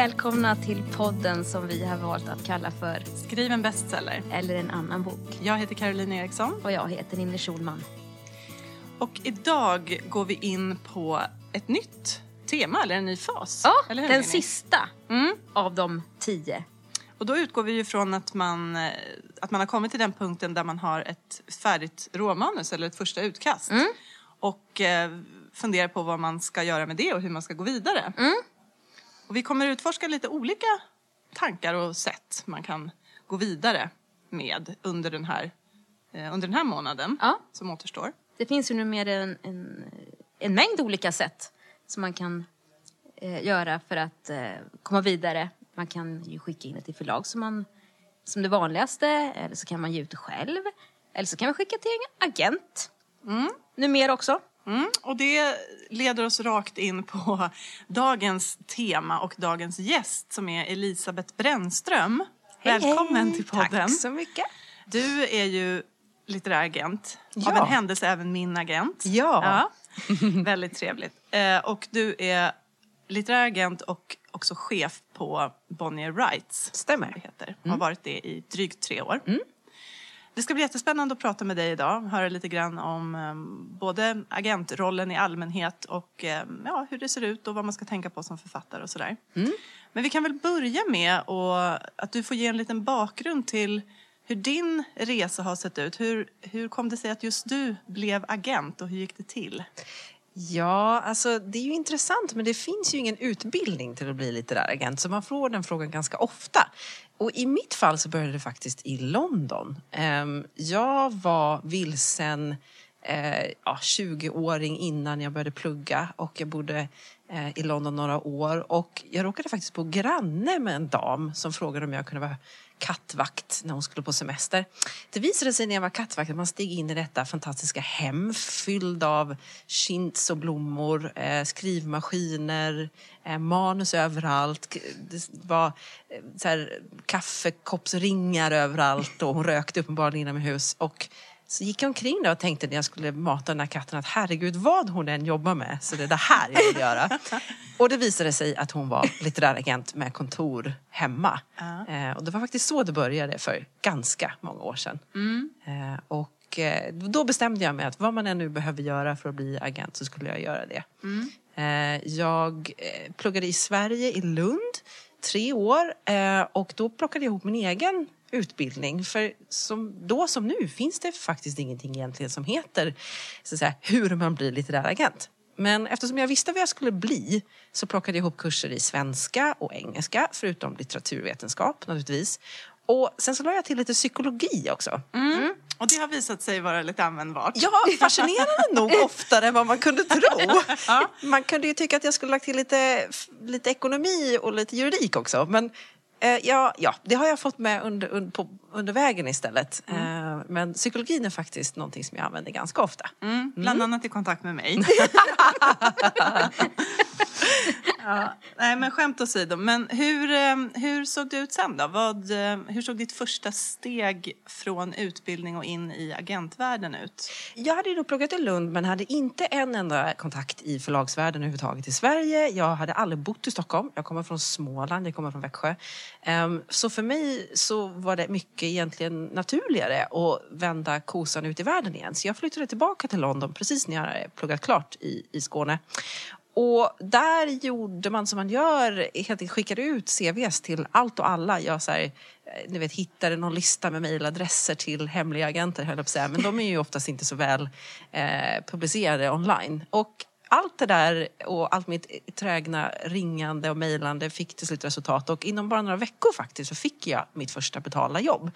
välkomna till podden som vi har valt att kalla för Skriv en bestseller. Eller en annan bok. Jag heter Caroline Eriksson. Och jag heter Ninni Schulman. Och idag går vi in på ett nytt tema, eller en ny fas. Ja, hur, den Ninni? sista Mm. av de tio. Och då utgår vi ju från att man, eh, att man har kommit till den punkten där man har ett färdigt råmanus eller ett första utkast. Mm. Och eh, funderar på vad man ska göra med det och hur man ska gå vidare. Mm. Och vi kommer utforska lite olika tankar och sätt man kan gå vidare med under den här, eh, under den här månaden Ja. som återstår. Det finns ju numera en, en, en mängd olika sätt som man kan eh, göra för att eh, komma vidare. Man kan ju skicka in det till förlag som, man, som det vanligaste, eller så kan man ge ut det själv. Eller så kan man skicka till en agent. Mm. Numera också. Mm, och det leder oss rakt in på dagens tema och dagens gäst som är Elisabeth Brännström. Välkommen till podden. Tack så mycket. Du är ju litterär agent. Av Ja. en händelse även min agent. Ja. Ja. Väldigt trevligt. Eh, och du är litterär agent och också chef på Bonnier Rights. Stämmer. det heter. Har varit det i drygt tre år. Det ska bli jättespännande att prata med dig idag. Höra lite grann om um, både agentrollen i allmänhet och um, ja, hur det ser ut och vad man ska tänka på som författare och sådär. Men vi kan väl börja med och, att du får ge en liten bakgrund till hur din resa har sett ut. Hur, hur kom det sig att just du blev agent och hur gick det till? Ja, alltså det är ju intressant men det finns ju ingen utbildning till att bli litterär agent så man får den frågan ganska ofta. Och i mitt fall så började det faktiskt i London. Ehm, jag var vilsen eh, ja, 20-åring innan jag började plugga och jag bodde eh, i London några år och jag råkade faktiskt bo granne med en dam som frågade om jag kunde vara kattvakt när hon skulle på semester. Det visade sig när jag var kattvakt att man steg in i detta fantastiska hem fylld av chintz och blommor, eh, skrivmaskiner, eh, manus överallt. Det var eh, så här, kaffekoppsringar överallt och hon rökte uppenbarligen inomhus. Och så gick jag omkring där och tänkte när jag skulle mata den här katten att herregud vad hon än jobbar med så det är det här jag vill göra. Och det visade sig att hon var litterär agent med kontor hemma. Eh, och det var faktiskt så det började för ganska många år sedan. Eh, och eh, då bestämde jag mig att vad man än nu behöver göra för att bli agent så skulle jag göra det. Eh, jag eh, pluggade i Sverige, i Lund, tre år och då plockade jag ihop min egen utbildning. För som, då som nu finns det faktiskt ingenting egentligen som heter så att säga, hur man blir litterär agent. Men eftersom jag visste vad jag skulle bli så plockade jag ihop kurser i svenska och engelska, förutom litteraturvetenskap naturligtvis. Och sen så la jag till lite psykologi också. Och det har visat sig vara lite användbart. Ja, fascinerande nog oftare än vad man kunde tro. Man kunde ju tycka att jag skulle lagt till lite, lite ekonomi och lite juridik också. Men ja, ja, det har jag fått med under, under, på, under vägen istället. Eh, men psykologin är faktiskt någonting som jag använder ganska ofta. Mm, bland annat i kontakt med mig. ja, nej, men skämt åsido. Men hur, eh, hur såg det ut sen då? Vad, eh, hur såg ditt första steg från utbildning och in i agentvärlden ut? Jag hade ju då pluggat i Lund men hade inte en enda kontakt i förlagsvärlden överhuvudtaget i Sverige. Jag hade aldrig bott i Stockholm. Jag kommer från Småland, jag kommer från Växjö. Ehm, så för mig så var det mycket egentligen naturligare att vända kosan ut i världen igen. Så jag flyttade tillbaka till London precis när jag hade pluggat klart i, i Skåne. Och där gjorde man som man gör, helt enkelt skickade ut CVs till allt och alla. Jag så här, eh, ni vet, hittade någon lista med mejladresser till hemliga agenter, höll jag på att säga. Men de är ju oftast inte så väl eh, publicerade online. Och allt det där och allt mitt trägna ringande och mejlande fick till slut resultat och inom bara några veckor faktiskt så fick jag mitt första betalda jobb.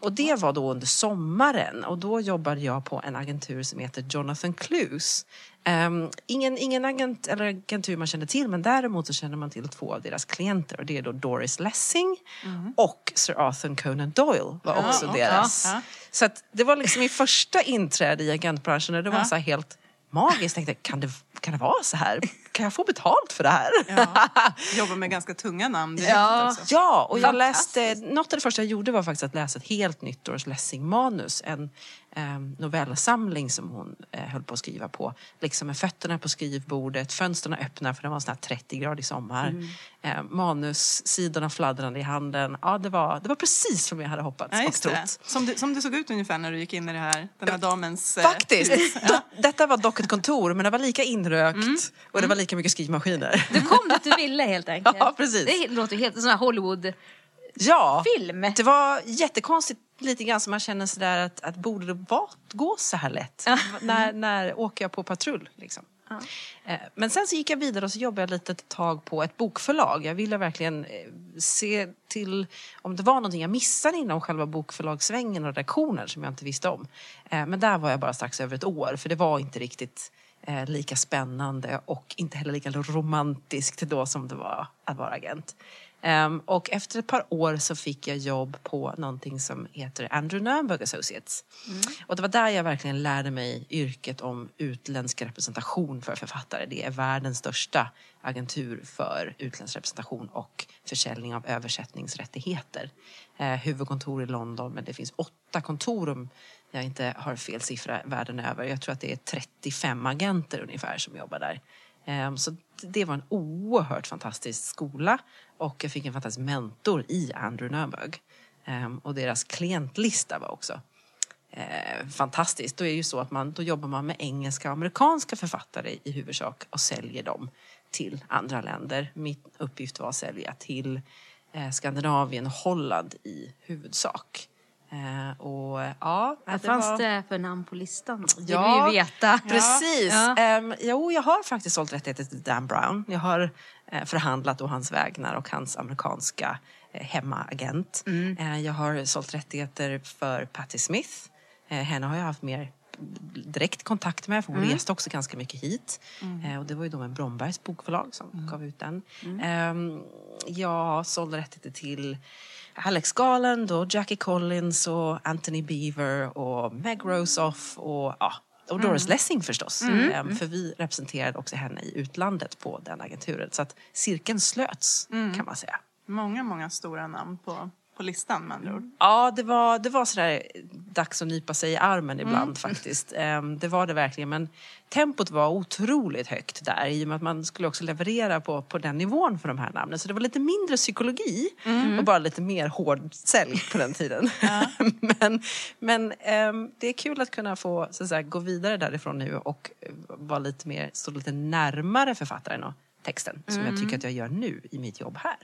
Och det var då under sommaren och då jobbade jag på en agentur som heter Jonathan Clues. Ehm, ingen, ingen agent eller agentur man känner till men däremot så känner man till två av deras klienter och det är då Doris Lessing och Sir Arthur Conan Doyle var Ja, också deras. Ja. Så att det var liksom min första inträde i agentbranschen och det var Ja. så här helt magiskt. Jag tänkte, kan det, kan det vara så här? Kan jag få betalt för det här? Ja. Jobbar med ganska tunga namn Ja. också. Ja, och jag läste, något av det första jag gjorde var faktiskt att läsa ett helt nytt Doris Lessing-manus. En eh, novellsamling som hon eh, höll på att skriva på. Liksom med fötterna på skrivbordet, fönstren öppna för det var en sån här 30-gradig sommar. Eh, manussidorna fladdrande i handen. Ja, det var, det var precis som jag hade hoppats Ja, och trott. Som, det, som det såg ut ungefär när du gick in i det här, den här damens... eh, Faktiskt! Do- Detta var dock ett kontor men det var lika inrökt och det var lika mycket skrivmaskiner. Du kom dit du ville helt enkelt. Ja, precis. Det låter helt en Hollywood-film. Ja, det var jättekonstigt lite grann som man känner sådär att, att borde det gå så här lätt? när, när åker jag på patrull? Liksom? Eh, Men sen så gick jag vidare och så jobbade jag lite ett tag på ett bokförlag. Jag ville verkligen eh, se till om det var någonting jag missade inom själva bokförlagssvängen och redaktionen som jag inte visste om. Eh, Men där var jag bara strax över ett år för det var inte riktigt eh, lika spännande och inte heller lika romantiskt då som det var att vara agent. Ehm, och efter ett par år så fick jag jobb på någonting som heter Andrew Nürnberg Associates. Och det var där jag verkligen lärde mig yrket om utländsk representation för författare. Det är världens största agentur för utländsk representation och försäljning av översättningsrättigheter. Eh, huvudkontor i London, men det finns åtta kontor om jag inte har fel siffra världen över. Jag tror att det är 35 agenter ungefär som jobbar där. Ehm, så det var en oerhört fantastisk skola och jag fick en fantastisk mentor i Andrew Nürnberg. Ehm, och deras klientlista var också eh, fantastisk. Då är det ju så att man, då jobbar man med engelska och amerikanska författare i huvudsak och säljer dem till andra länder. Min uppgift var att sälja till eh, Skandinavien och Holland i huvudsak. Eh, och ja, Vad det fanns var... det för namn på listan? Det vill Ja. vi ju veta. Precis. Ja. Ehm, jo, jag har faktiskt sålt rättigheter till Dan Brown. Jag har eh, förhandlat å hans vägnar och hans amerikanska eh, hemmaagent. Mm. Eh, jag har sålt rättigheter för Patti Smith. Eh, henne har jag haft mer direkt kontakt med för hon Mm. reste också ganska mycket hit. Eh, och det var ju då med Brombergs bokförlag som Mm. gav ut den. Ehm, jag sålde rättigheter till Alex Garland och Jackie Collins och Anthony Beaver och Meg Rosoff och, ja, och Doris Lessing förstås. Ehm, för vi representerade också henne i utlandet på den agenturen. Så att cirkeln slöts kan man säga. Många, många stora namn på, på listan med andra ord. Ja, det var, det var sådär dags att nypa sig i armen ibland faktiskt. Ehm, det var det verkligen. Men tempot var otroligt högt där i och med att man skulle också leverera på, på den nivån för de här namnen. Så det var lite mindre psykologi och bara lite mer hård sälj på den tiden. men men ehm, det är kul att kunna få så att säga, gå vidare därifrån nu och vara lite mer, stå lite närmare författaren och texten som jag tycker att jag gör nu i mitt jobb här.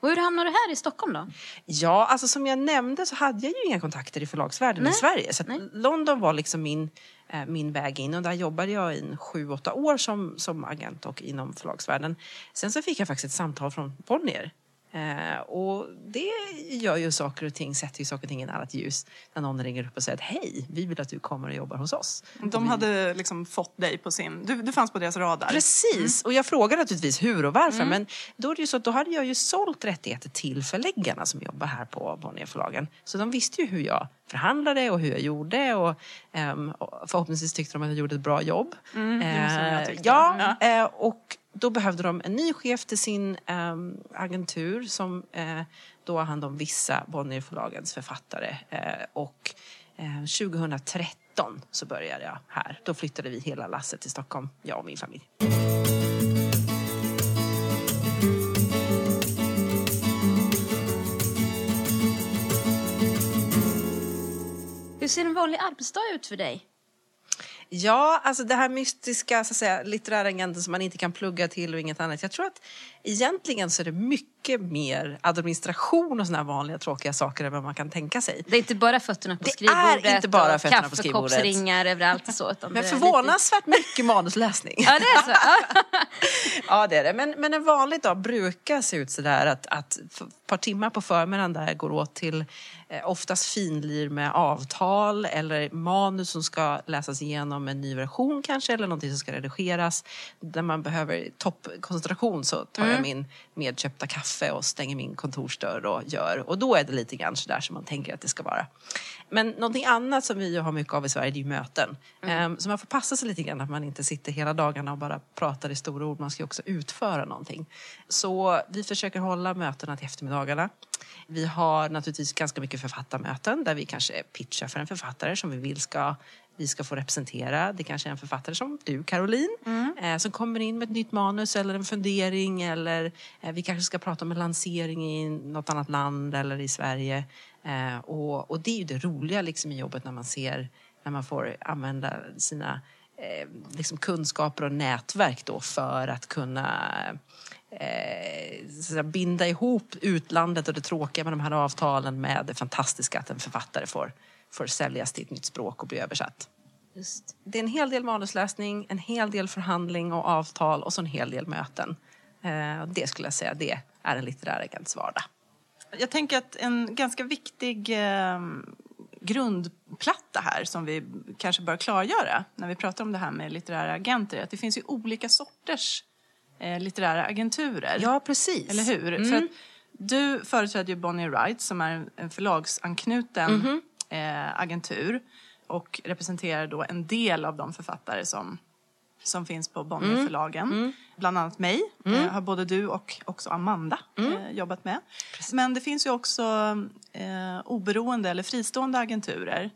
Och hur hamnade du här i Stockholm då? Ja, alltså som jag nämnde så hade jag ju inga kontakter i förlagsvärlden Nej. i Sverige. Så. London var liksom min, eh, min väg in och där jobbade jag i sju, åtta år som, som agent och inom förlagsvärlden. Sen så fick jag faktiskt ett samtal från Bonnier. Eh, och det gör ju saker och ting, sätter ju saker och ting i ett annat ljus. När någon ringer upp och säger att hej, vi vill att du kommer och jobbar hos oss. De hade liksom fått dig på sin... Du, du fanns på deras radar. Precis, och jag frågade naturligtvis hur och varför. Men då, är det ju så att då hade jag ju sålt rättigheter till förläggarna som jobbar här på Bonnierförlagen. Så de visste ju hur jag förhandlade och hur jag gjorde. Och, ehm, och förhoppningsvis tyckte de att jag gjorde ett bra jobb. Mm, Eh, tyckte. ja, eh, och då behövde de en ny chef till sin eh, agentur som eh, då har hand om vissa Bonnierförlagens författare. Eh, och eh, 2013 så började jag här. Då flyttade vi hela lasset till Stockholm, jag och min familj. Hur ser en vanlig arbetsdag ut för dig? Ja, alltså det här mystiska så att säga, litterära agenten som man inte kan plugga till och inget annat. Jag tror att egentligen så är det mycket mer administration och såna här vanliga tråkiga saker än vad man kan tänka sig. Det är inte bara fötterna på Det är skrivbordet inte bara och fötterna på skrivbordet. kaffekoppsringar överallt så. Utan Men är förvånansvärt mycket manusläsning. Lite... Ja, det är så. Ja. Det är det. Men, men en vanlig dag brukar se ut så där att, att ett par timmar på förmiddagen där går åt till eh, oftast finlir med avtal eller manus som ska läsas igenom en ny version kanske eller någonting som ska redigeras. Där man behöver toppkoncentration så tar jag min medköpta kaffe och stänger min kontorsdörr och gör. Och då är det lite grann sådär som man tänker att det ska vara. Men någonting annat som vi har mycket av i Sverige det är ju möten. Ehm, Så man får passa sig lite grann att man inte sitter hela dagarna och bara pratar i stora ord. Man ska ju också utföra någonting. Så vi försöker hålla mötena till eftermiddagarna. Vi har naturligtvis ganska mycket författarmöten där vi kanske pitchar för en författare som vi vill ska vi ska få representera. Det kanske är en författare som du, Caroline, eh, som kommer in med ett nytt manus eller en fundering eller eh, vi kanske ska prata om en lansering i något annat land eller i Sverige. Eh, och, och det är ju det roliga liksom, i jobbet när man ser, när man får använda sina eh, liksom kunskaper och nätverk då för att kunna eh, binda ihop utlandet och det tråkiga med de här avtalen med det fantastiska att en författare får, får säljas till ett nytt språk och bli översatt. Just. Det är en hel del manusläsning, en hel del förhandling och avtal och så en hel del möten. Eh, det skulle jag säga, det är en litterär agents vardag. Jag tänker att en ganska viktig eh, grundplatta här som vi kanske bör klargöra när vi pratar om det här med litterära agenter är att det finns ju olika sorters eh, litterära agenturer. Ja, precis. Eller hur? För att du företräder ju Bonnier Wright som är en förlagsanknuten eh, agentur och representerar då en del av de författare som, som finns på Bonnierförlagen. Bland annat mig eh, har både du och också Amanda eh, jobbat med. Men det finns ju också eh, oberoende eller fristående agenturer.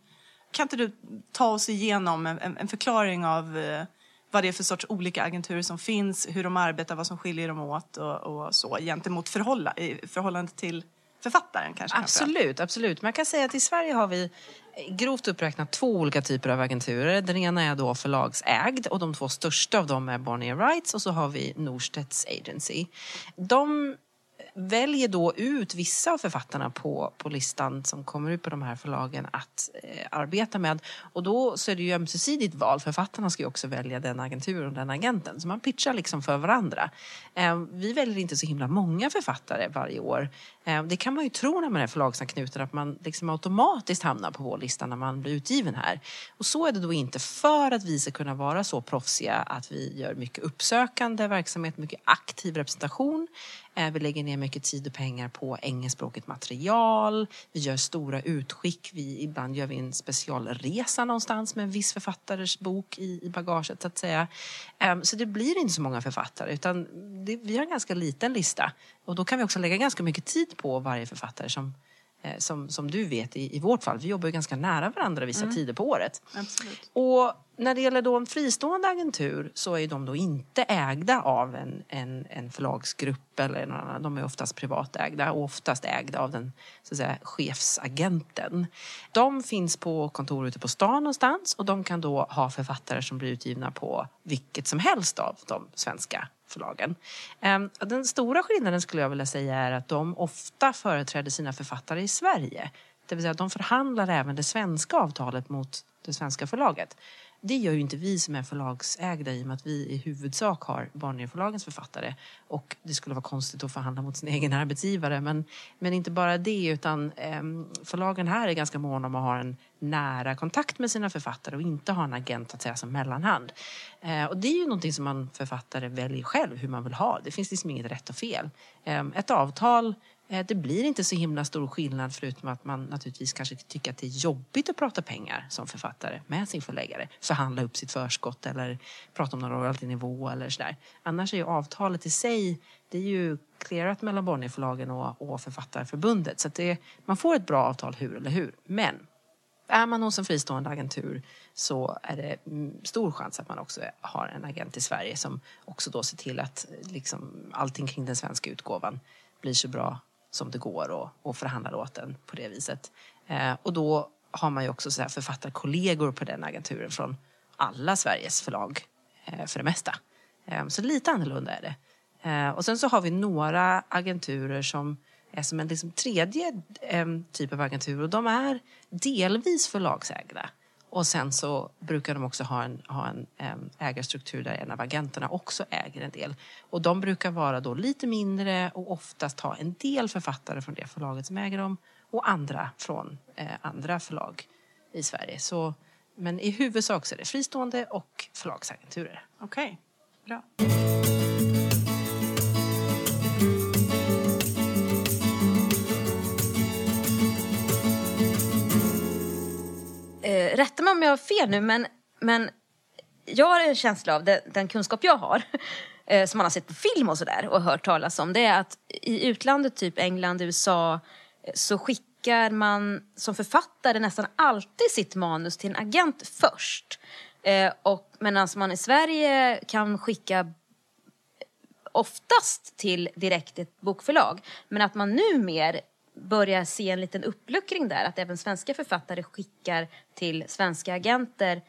Kan inte du ta oss igenom en, en en förklaring av eh, vad det är för sorts olika agenturer som finns, hur de arbetar, vad som skiljer dem åt och, och så gentemot förhålla, i förhållande till författaren kanske? Absolut, absolut. Man kan säga att i Sverige har vi eh, grovt uppräknat två olika typer av agenturer. Den ena är då förlagsägd och de två största av dem är Bonnier Rights och så har vi Norstedts Agency. De väljer då ut vissa av författarna på, på listan som kommer ut på de här förlagen att eh, arbeta med. Och då så är det ju ömsesidigt val. Författarna ska ju också välja den agenturen och den agenten. Så man pitchar liksom för varandra. Eh, vi väljer inte så himla många författare varje år. Eh, det kan man ju tro när man är förlagsanknuten att man liksom automatiskt hamnar på vår lista när man blir utgiven här. Och så är det då inte för att vi ska kunna vara så proffsiga att vi gör mycket uppsökande verksamhet, mycket aktiv representation. Eh, vi lägger ner mycket tid och pengar på engelskspråkigt material. Vi gör stora utskick. Vi, ibland gör vi en specialresa någonstans med en viss författares bok i, i bagaget så att säga. Ehm, så det blir inte så många författare utan det, vi har en ganska liten lista. Och då kan vi också lägga ganska mycket tid på varje författare som, som, som du vet i, i vårt fall. Vi jobbar ju ganska nära varandra vissa tider på året. Absolut. Och när det gäller då en fristående agentur så är de då inte ägda av en, en, en förlagsgrupp eller någon annan. De är oftast privatägda och oftast ägda av den så att säga, chefsagenten. De finns på kontor ute på stan någonstans och de kan då ha författare som blir utgivna på vilket som helst av de svenska förlagen. Ehm, den stora skillnaden skulle jag vilja säga är att de ofta företräder sina författare i Sverige. Det vill säga att de förhandlar även det svenska avtalet mot det svenska förlaget. Det gör ju inte vi som är förlagsägda i och med att vi i huvudsak har Barnförlagens författare. Och det skulle vara konstigt att förhandla mot sin egen arbetsgivare. Men, men inte bara det utan ehm, förlagen här är ganska måna om att ha en nära kontakt med sina författare och inte ha en agent att säga som mellanhand. Eh, och det är ju någonting som man författare väljer själv hur man vill ha. Det finns liksom inget rätt och fel. Eh, ett avtal Eh, det blir inte så himla stor skillnad förutom att man naturligtvis kanske tycker att det är jobbigt att prata pengar som författare med sin förläggare. Förhandla upp sitt förskott eller prata om någon royaltynivå eller sådär. Annars är ju avtalet i sig, det är ju clearat mellan Bonnierförlagen och, och Författarförbundet. Så att det, man får ett bra avtal hur eller hur. Men är man hos en fristående agentur så är det mm, stor chans att man också har en agent i Sverige som också då ser till att liksom, allting kring den svenska utgåvan blir så bra som det går och, och förhandlar åt den på det viset. Eh, och då har man ju också så här författarkollegor på den agenturen från alla Sveriges förlag eh, för det mesta. Eh, så lite annorlunda är det. Eh, och sen så har vi några agenturer som är som en liksom tredje eh, typ av agentur och de är delvis förlagsägda. Och sen så brukar de också ha en, ha en ägarstruktur där en av agenterna också äger en del. Och de brukar vara då lite mindre och oftast ha en del författare från det förlaget som äger dem och andra från eh, andra förlag i Sverige. Så, men i huvudsak så är det fristående och förlagsagenturer. Okej, bra. Rätta mig om jag har fel nu, men, men jag har en känsla av, den, den kunskap jag har, eh, som man har sett på film och sådär och hört talas om, det är att i utlandet, typ England, USA, eh, så skickar man som författare nästan alltid sitt manus till en agent först. Eh, och medan man i Sverige kan skicka oftast till direkt ett bokförlag. Men att man nu mer börjar se en liten uppluckring där, att även svenska författare skickar till svenska agenter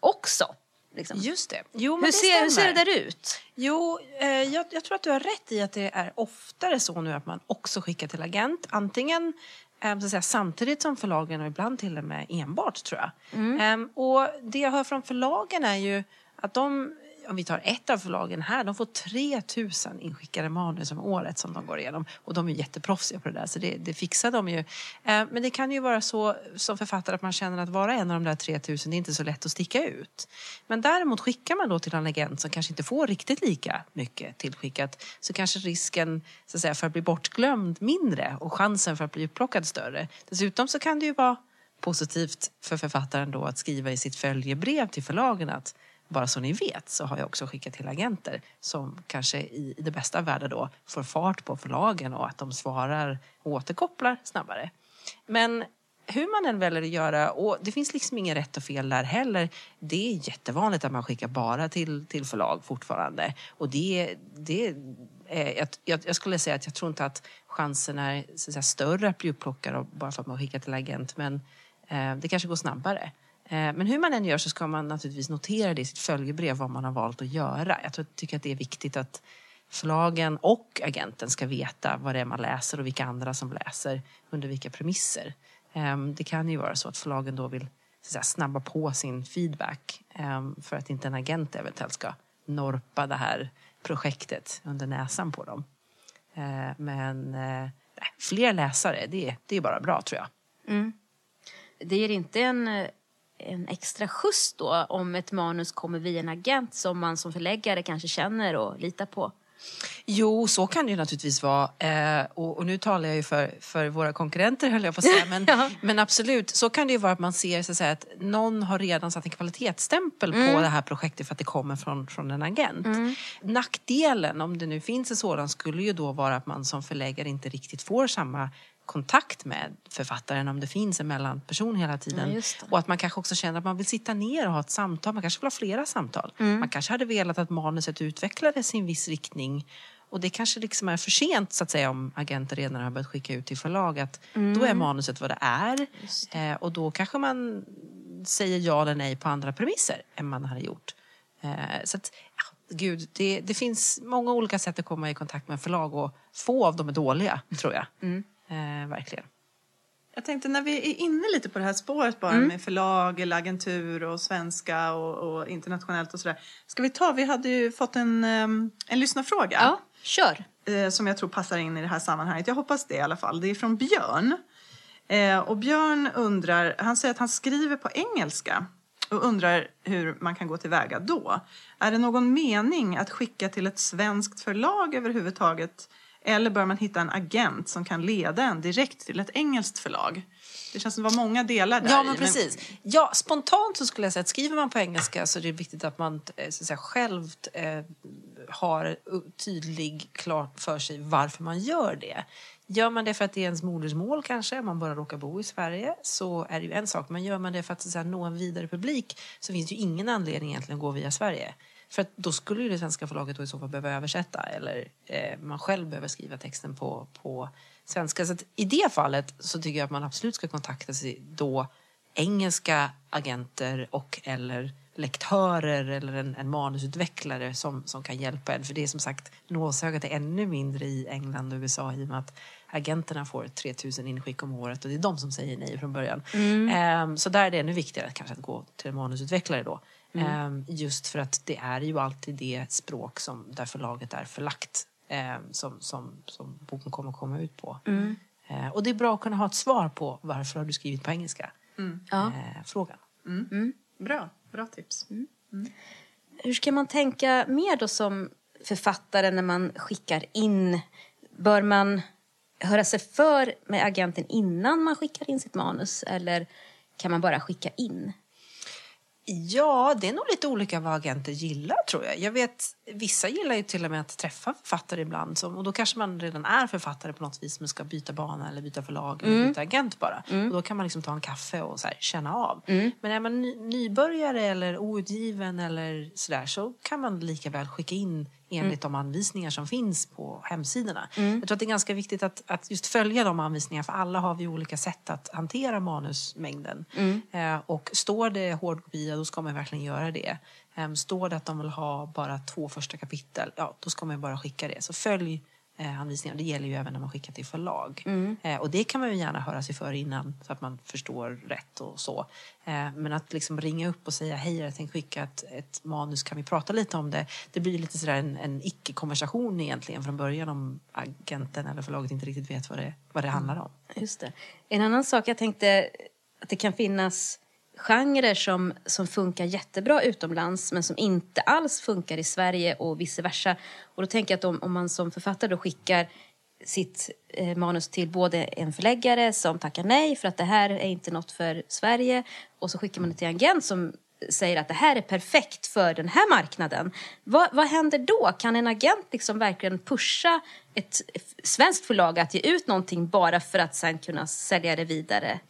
också. Liksom. Just det. Jo, Hur det ser, hur ser det där ut? Jo, eh, jag, jag tror att du har rätt i att det är oftare så nu att man också skickar till agent. Antingen eh, så säga, samtidigt som förlagen och ibland till och med enbart tror jag. Ehm, och det jag hör från förlagen är ju att de, om vi tar ett av förlagen här, de får 3000 inskickade manus om året som de går igenom. Och de är jätteproffsiga på det där så det, det fixar de ju. Eh, men det kan ju vara så som författare att man känner att vara en av de där 3000 det är inte så lätt att sticka ut. Men däremot skickar man då till en agent som kanske inte får riktigt lika mycket tillskickat så kanske risken så att säga, för att bli bortglömd mindre och chansen för att bli upplockad större. Dessutom så kan det ju vara positivt för författaren då att skriva i sitt följebrev till förlagen att bara så ni vet så har jag också skickat till agenter som kanske i i det bästa av världar då får fart på förlagen och att de svarar och återkopplar snabbare. Men hur man än väljer att göra, och det finns liksom ingen rätt och fel där heller. Det är jättevanligt att man skickar bara till, till förlag fortfarande. Och det, det jag, jag, skulle säga att jag tror inte att chansen är så att säga, större att bli upplockad bara för att man skickar till agent. Men eh, det kanske går snabbare. Eh, men hur man än gör så ska man naturligtvis notera det i sitt följebrev vad man har valt att göra. Jag tycker att det är viktigt att förlagen och agenten ska veta vad det är man läser och vilka andra som läser under vilka premisser. Ehm, det kan ju vara så att förlagen då vill så att säga, snabba på sin feedback ehm, för att inte en agent eventuellt ska norpa det här projektet under näsan på dem. Eh, men eh, fler läsare, det, det är bara bra tror jag. Mm. Det ger inte en, en extra skjuts då om ett manus kommer via en agent som man som förläggare kanske känner och litar på? Jo, så kan det ju naturligtvis vara. Eh, och, och nu talar jag ju för, för våra konkurrenter höll jag på att säga. Men, Ja. men absolut, så kan det ju vara att man ser så att, säga, att någon har redan satt en kvalitetsstämpel Mm. på det här projektet för att det kommer från, från en agent. Nackdelen, om det nu finns en sådan, skulle ju då vara att man som förläggare inte riktigt får samma kontakt med författaren om det finns en mellanperson hela tiden. Ja, det. och att man kanske också känner att man vill sitta ner och ha ett samtal. Man kanske vill ha flera samtal. Mm. Man kanske hade velat att manuset utvecklades i en viss riktning. Och det kanske liksom är för sent så att säga om agenter redan har börjat skicka ut till förlag att då Mm. är manuset vad det är. Eh, och då kanske man säger ja eller nej på andra premisser än man hade gjort. Eh, så att, ja, gud, det, det finns många olika sätt att komma i kontakt med förlag och få av dem är dåliga, tror jag. Mm. Eh, verkligen. Jag tänkte när vi är inne lite på det här spåret bara med förlag eller agentur och svenska och, och internationellt och sådär. Ska vi ta, vi hade ju fått en, um, en lyssnarfråga Ja, kör. eh, som jag tror passar in i det här sammanhanget. Jag hoppas det i alla fall. Det är från Björn. Eh, och Björn undrar, han säger att han skriver på engelska och undrar hur man kan gå tillväga då. Är det någon mening att skicka till ett svenskt förlag överhuvudtaget? Eller bör man hitta en agent som kan leda en direkt till ett engelskt förlag? Det känns som det var många delar där Ja, men precis. Ja, spontant så skulle jag säga att skriver man på engelska så är det viktigt att man eh, så att säga, själv eh, har tydlig klart för sig varför man gör det. Gör man det för att det är ens modersmål kanske, man bara råkar bo i Sverige, så är det ju en sak. Men gör man det för att, så att säga, nå en vidare publik så finns det ju ingen anledning egentligen att gå via Sverige. För att då skulle ju det svenska förlaget i så fall behöva översätta eller eh, man själv behöver skriva texten på, på svenska. Så att i det fallet så tycker jag att man absolut ska kontakta sig då engelska agenter och eller lektörer eller en, en manusutvecklare som, som kan hjälpa en. För det är som sagt, nålsögat är ännu mindre i England och USA i och med att agenterna får 3000 inskick om året och det är de som säger nej från början. Ehm, så där är det ännu viktigare kanske att gå till en manusutvecklare då. Ehm, just för att det är ju alltid det språk som där förlaget är förlagt ehm, som, som, som boken kommer komma ut på. Eh, och det är bra att kunna ha ett svar på varför har du skrivit på engelska? Ja. Eh, frågan. Bra, bra tips. Hur ska man tänka mer då som författare när man skickar in? Bör man höra sig för med agenten innan man skickar in sitt manus eller kan man bara skicka in? Ja, det är nog lite olika vad agenter gillar tror jag. Jag vet, vissa gillar ju till och med att träffa författare ibland. Som, och då kanske man redan är författare på något vis men ska byta bana eller byta förlag eller byta agent bara. Och då kan man liksom ta en kaffe och så här, känna av. Men är man ny, nybörjare eller outgiven eller sådär så kan man lika väl skicka in enligt de anvisningar som finns på hemsidorna. Jag tror att det är ganska viktigt att, att just följa de anvisningarna för alla har vi olika sätt att hantera manusmängden. Eh, och står det hårdkopia då ska man verkligen göra det. Eh, står det att de vill ha bara två första kapitel, ja då ska man bara skicka det. Så följ eh, anvisningarna. Det gäller ju även när man skickar till förlag. Eh, och det kan man ju gärna höra sig för innan så att man förstår rätt och så. Eh, men att liksom ringa upp och säga hej, jag tänkte skicka ett, ett manus, kan vi prata lite om det? Det blir lite sådär en, en icke-konversation egentligen från början om agenten eller förlaget inte riktigt vet vad det, vad det handlar om. Just det. En annan sak jag tänkte att det kan finnas genrer som, som funkar jättebra utomlands men som inte alls funkar i Sverige och vice versa. Och då tänker jag att om, om man som författare då skickar sitt eh, manus till både en förläggare som tackar nej för att det här är inte något för Sverige och så skickar man det till en agent som säger att det här är perfekt för den här marknaden. Vad, vad händer då? Kan en agent liksom verkligen pusha ett svenskt förlag att ge ut någonting bara för att sen kunna sälja det vidare?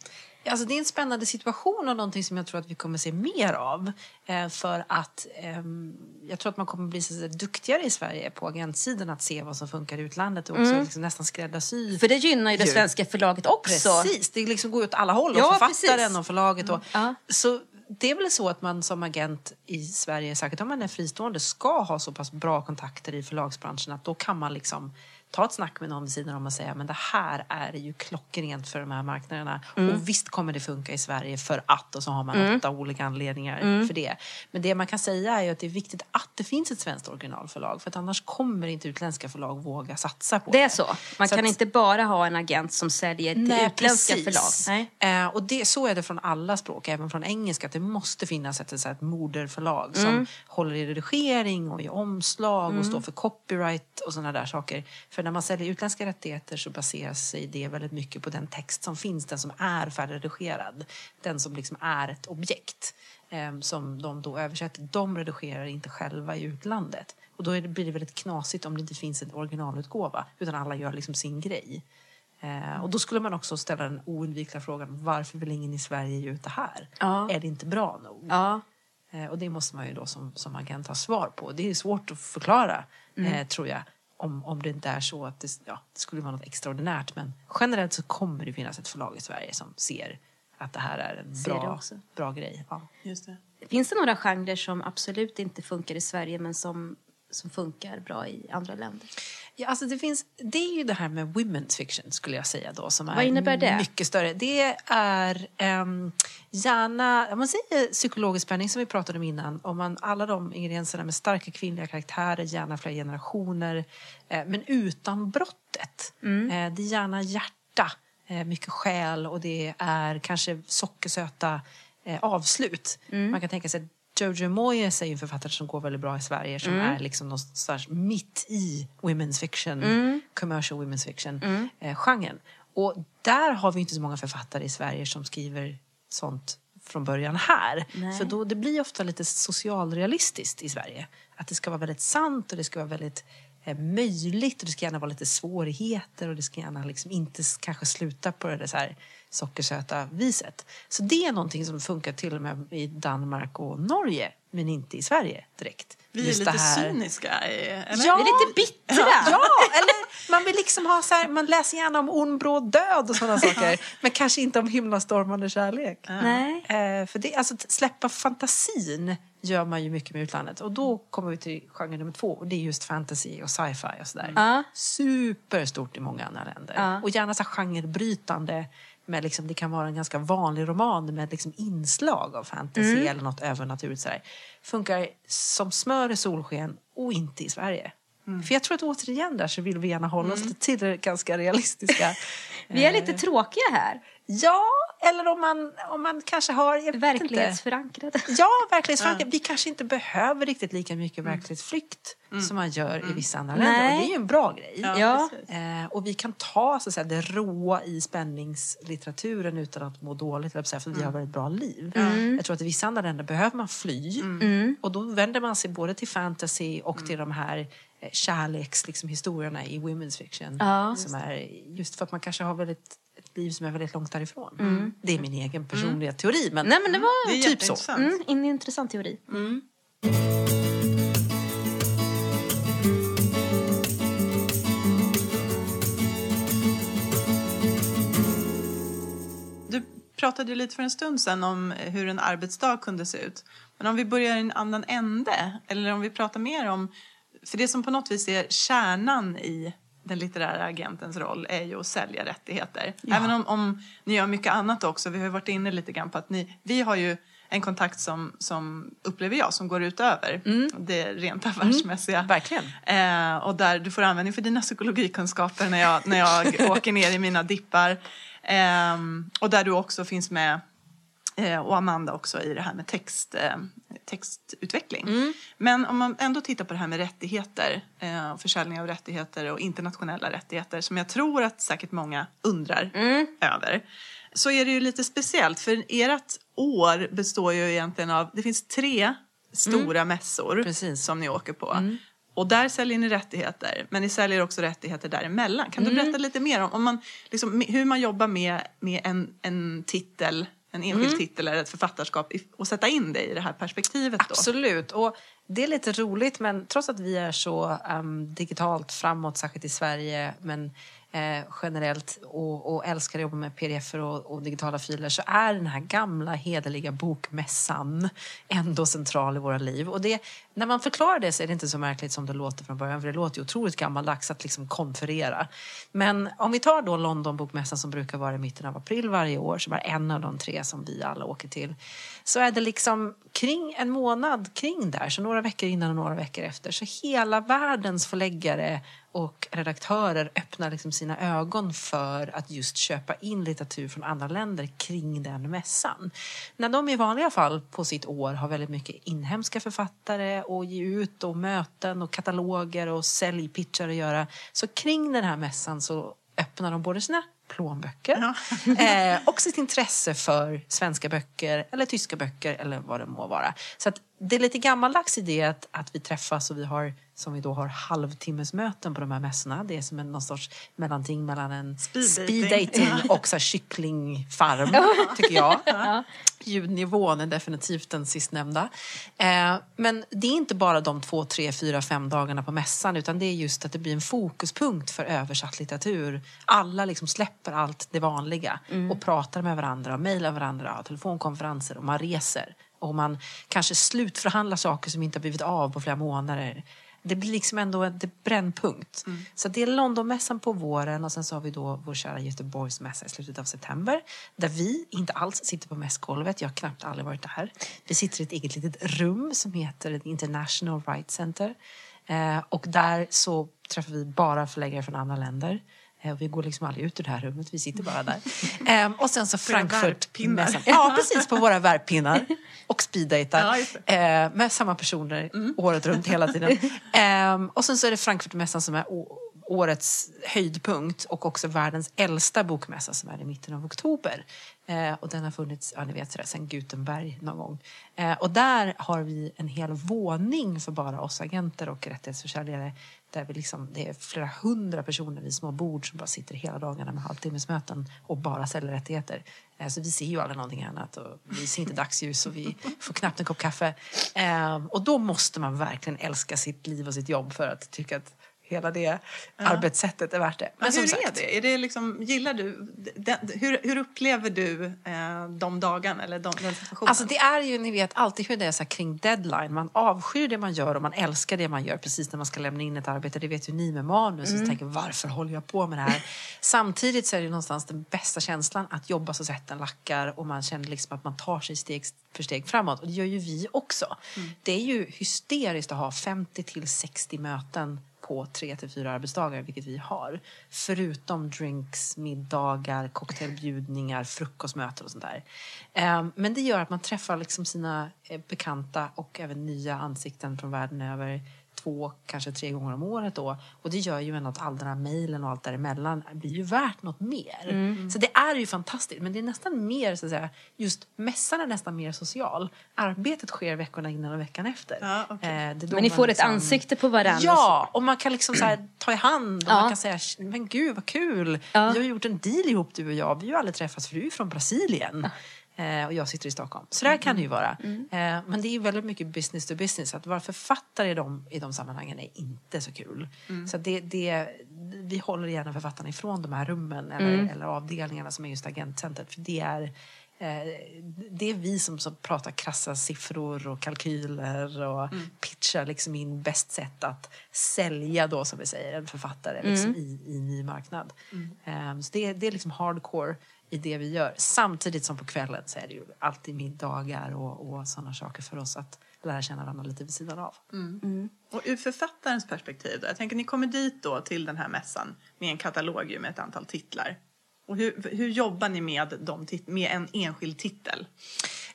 Alltså det är en spännande situation och någonting som jag tror att vi kommer se mer av. Eh, för att ehm, jag tror att man kommer bli så duktigare i Sverige på agentsidan att se vad som funkar i utlandet och också liksom nästan skräddarsy. För det gynnar ju det Ju. svenska förlaget också. Precis, det liksom går åt alla håll. Ja, och författaren precis. och förlaget. Och, Ja. Så det är väl så att man som agent i Sverige, säkert om man är fristående, ska ha så pass bra kontakter i förlagsbranschen att då kan man liksom ta ett snack med någon vid sidan om och säga men det här är ju klockrent för de här marknaderna. Mm. Och visst kommer det funka i Sverige för att och så har man åtta olika anledningar för det. Men det man kan säga är att det är viktigt att det finns ett svenskt originalförlag för annars kommer inte utländska förlag våga satsa på Det är så. Man Så kan att- inte bara ha en agent som säljer till Nej, utländska precis. förlag. Nej. Eh, och det, så är det från alla språk, även från engelska. Att det måste finnas ett, här, ett moderförlag som Mm. håller i redigering och i omslag och står för copyright och sådana där saker. För när man säljer utländska rättigheter så baseras sig det väldigt mycket på den text som finns, den som är färdigredigerad. Den som liksom är ett objekt eh, som de då översätter. De redigerar inte själva i utlandet. Och då det, blir det väldigt knasigt om det inte finns en originalutgåva utan alla gör liksom sin grej. Eh, och då skulle man också ställa den oundvikliga frågan varför vill ingen i Sverige ge ut det här? Ja. Är det inte bra nog? Ja. Eh, och det måste man ju då som, som agent ha svar på. Det är svårt att förklara, eh, tror jag. Om, om det inte är så att det, ja, det skulle vara något extraordinärt. Men generellt så kommer det finnas ett förlag i Sverige som ser att det här är en Ser bra, bra grej. Ja. Just det. Finns det några genrer som absolut inte funkar i Sverige men som, som funkar bra i andra länder? Ja, alltså det, finns, det är ju det här med women's fiction skulle jag säga då. Som Vad är innebär det? Mycket större. Det är um, gärna, man säger psykologisk spänning som vi pratade om innan. Om man, alla de ingredienserna med starka kvinnliga karaktärer, gärna flera generationer. Eh, men utan brottet. Mm. Eh, det är gärna hjärta, eh, mycket själ och det är kanske sockersöta eh, avslut. Mm. Man kan tänka sig Jojo Moyes är ju en författare som går väldigt bra i Sverige som Mm. är liksom någonstans mitt i women's fiction, Mm. commercial women's fiction eh, genren. Och där har vi inte så många författare i Sverige som skriver sånt från början här. Nej. För då, det blir ofta lite socialrealistiskt i Sverige. Att det ska vara väldigt sant och det ska vara väldigt eh, möjligt och det ska gärna vara lite svårigheter och det ska gärna liksom inte kanske sluta på det där så här sockersöta viset. Så det är någonting som funkar till och med i Danmark och Norge men inte i Sverige direkt. Vi är Just lite det här- cyniska. eh, Eller? Ja. Vi är lite bittra! Ja, eller man vill liksom ha så här, man läser gärna om ond bråd död och sådana saker. Men kanske inte om himlastormande kärlek. Nej. Eh, för det, alltså, att släppa fantasin gör man ju mycket med utlandet. Och då kommer vi till genre nummer två och det är just fantasy och sci-fi och sådär. Ja. Superstort i många andra länder. Ja. Och gärna så här genrebrytande. Med liksom, det kan vara en ganska vanlig roman med liksom inslag av fantasy Mm. eller något övernaturligt. Sådär. Funkar som smör i solsken och inte i Sverige. Mm. För jag tror att återigen där så vill vi gärna hålla oss till det ganska realistiska. Vi är lite tråkiga här. Ja, eller om man, om man kanske har... Verklighetsförankrade. Ja, verklighetsförankrat. Vi kanske inte behöver riktigt lika mycket verklighetsflykt som man gör i vissa andra länder. Nej. Och det är ju en bra grej. Ja. precis. Eh, och vi kan ta så att säga, det råa i spänningslitteraturen utan att må dåligt, för vi har väldigt bra liv. Jag tror att i vissa andra länder behöver man fly. Och då vänder man sig både till fantasy och till de här eh, kärleks liksom, historierna i women's fiction. Ja. Som är just för att man kanske har väldigt, ett liv som är väldigt långt därifrån. Det är min egen personliga teori. Men Nej men det var Det är Typ så. mm, en intressant teori. Du pratade ju lite för en stund sedan om hur en arbetsdag kunde se ut. Men om vi börjar i en annan ände, eller om vi pratar mer om... För det som på något vis är kärnan i den litterära agentens roll är ju att sälja rättigheter. Även om, om ni gör mycket annat också. Vi har varit inne lite grann på att ni, vi har ju en kontakt som, som upplever jag, som går utöver det rent affärsmässiga. verkligen. Eh, och där du får användning för dina psykologikunskaper när jag, när jag åker ner i mina dippar. Ehm, och där du också finns med, eh, och Amanda också, i det här med text, eh, textutveckling. Men om man ändå tittar på det här med rättigheter, eh, försäljning av rättigheter och internationella rättigheter, som jag tror att säkert många undrar över, så är det ju lite speciellt. För ert år består ju egentligen av, det finns tre stora mässor Precis. som ni åker på. Och där säljer ni rättigheter, men ni säljer också rättigheter däremellan. Kan du berätta lite mer om, om man, liksom, hur man jobbar med, med en, en titel, en enskild titel eller ett författarskap och sätta in det i det här perspektivet då? Absolut. Och det är lite roligt, men trots att vi är så ehm, digitalt framåt, särskilt i Sverige, men eh, generellt och, och älskar att jobba med pdf och, och digitala filer så är den här gamla hederliga bokmässan ändå central i våra liv. Och det, när man förklarar det så är det inte så märkligt som det låter från början, för det låter ju otroligt gammaldags att liksom konferera. Men om vi tar då Londonbokmässan som brukar vara i mitten av april varje år, som är en av de tre som vi alla åker till, så är det liksom kring en månad kring där, så några veckor innan och några veckor efter, så hela världens förläggare och redaktörer öppnar liksom sina ögon för att just köpa in litteratur från andra länder kring den mässan. När de i vanliga fall på sitt år har väldigt mycket inhemska författare och ge ut och möten och kataloger och säljpitchar att göra, så kring den här mässan så öppnar de både sina plånböcker eh, och sitt intresse för svenska böcker eller tyska böcker eller vad det må vara. Så det är lite gammaldags idé att, att vi träffas och vi har som vi då har halvtimmesmöten på de här mässorna. Det är som en någon sorts mellanting mellan en Speed dating. och så här kycklingfarm, tycker jag. Ljudnivån är definitivt den sistnämnda. Eh, men det är inte bara de två, tre, fyra, fem dagarna på mässan utan det är just att det blir en fokuspunkt för översatt litteratur. Alla liksom släpper allt det vanliga och pratar med varandra, mejlar varandra, har telefonkonferenser och man reser. Och man kanske slutförhandlar saker som inte har blivit av på flera månader. Det blir liksom ändå en brännpunkt. Så det är Londonmässan på våren och sen så har vi då vår kära Göteborgsmässa i slutet av september. Där vi inte alls sitter på mässgolvet. Jag har knappt aldrig varit där. Vi sitter i ett eget litet rum som heter International Rights Center. Eh, och där så träffar vi bara förläggare från andra länder. Eh, vi går liksom aldrig ut ur det här rummet, vi sitter bara där. Eh, och sen så Frankfurt. värppinnar. mässan. Ja, precis, på våra värppinnar. Och speeddejtar. Ja, just Eh, med samma personer året runt hela tiden. Ehm, och sen så är det Frankfurtmässan som är årets höjdpunkt och också världens äldsta bokmässa som är i mitten av oktober. Eh, och den har funnits, ja ni vet sådär, sen Gutenberg någon gång. Eh, och där har vi en hel våning för bara oss agenter och rättighetsförsäljare där vi liksom, det är flera hundra personer vid små bord som bara sitter hela dagarna med halvtimmesmöten och bara säljer rättigheter. Eh, så vi ser ju aldrig någonting annat och vi ser inte dagsljus och vi får knappt en kopp kaffe. Ehm, och då måste man verkligen älska sitt liv och sitt jobb för att tycka att hela det arbetssättet är värt det. Men som hur sagt, är det? Är det liksom, gillar du, den, hur, hur upplever du eh, de dagarna eller de, den situationen? Alltså det är ju, ni vet alltid hur det är så här kring deadline. Man avskyr det man gör och man älskar det man gör precis när man ska lämna in ett arbete. Det vet ju ni med manus. Och så tänker varför håller jag på med det här? Samtidigt så är det någonstans den bästa känslan att jobba så svetten lackar och man känner liksom att man tar sig steg för steg framåt. Och det gör ju vi också. Det är ju hysteriskt att ha 50 till 60 möten på tre till fyra arbetsdagar, vilket vi har. Förutom drinks, middagar, cocktailbjudningar, frukostmöten och sånt där. Ehm, men det gör att man träffar liksom sina eh, bekanta och även nya ansikten från världen över två, kanske tre gånger om året då. Och det gör ju ändå att all den här mejlen och allt däremellan blir ju värt något mer. Så det är ju fantastiskt. Men det är nästan mer, så att säga, just mässan är nästan mer social. Arbetet sker veckorna innan och veckan efter. Ja, okej. Eh, Men ni får ett liksom- ansikte på varandra. Ja, och man kan liksom så här, ta i hand och Ja. man kan säga men gud vad kul, Ja. vi har gjort en deal ihop du och jag, vi har ju aldrig träffats för du är från Brasilien. Eh, och jag sitter i Stockholm. Så där kan det ju vara. Eh, men det är väldigt mycket business to business. Att vara författare i de, i de sammanhangen är inte så kul. Så det, det, vi håller gärna författarna ifrån de här rummen eller, eller avdelningarna som är just agentcentret. För det är Eh, det är vi som, som pratar krassa siffror och kalkyler och pitchar liksom in bäst sätt att sälja då som vi säger en författare liksom i, i ny marknad. Eh, så det, det är liksom hardcore i det vi gör. Samtidigt som på kvällen så är det ju alltid middagar och, och sådana saker för oss att lära känna varandra lite vid sidan av. Och ur författarens perspektiv, då, jag tänker ni kommer dit då till den här mässan med en katalog med ett antal titlar. Och hur, hur jobbar ni med, de tit- med en enskild titel?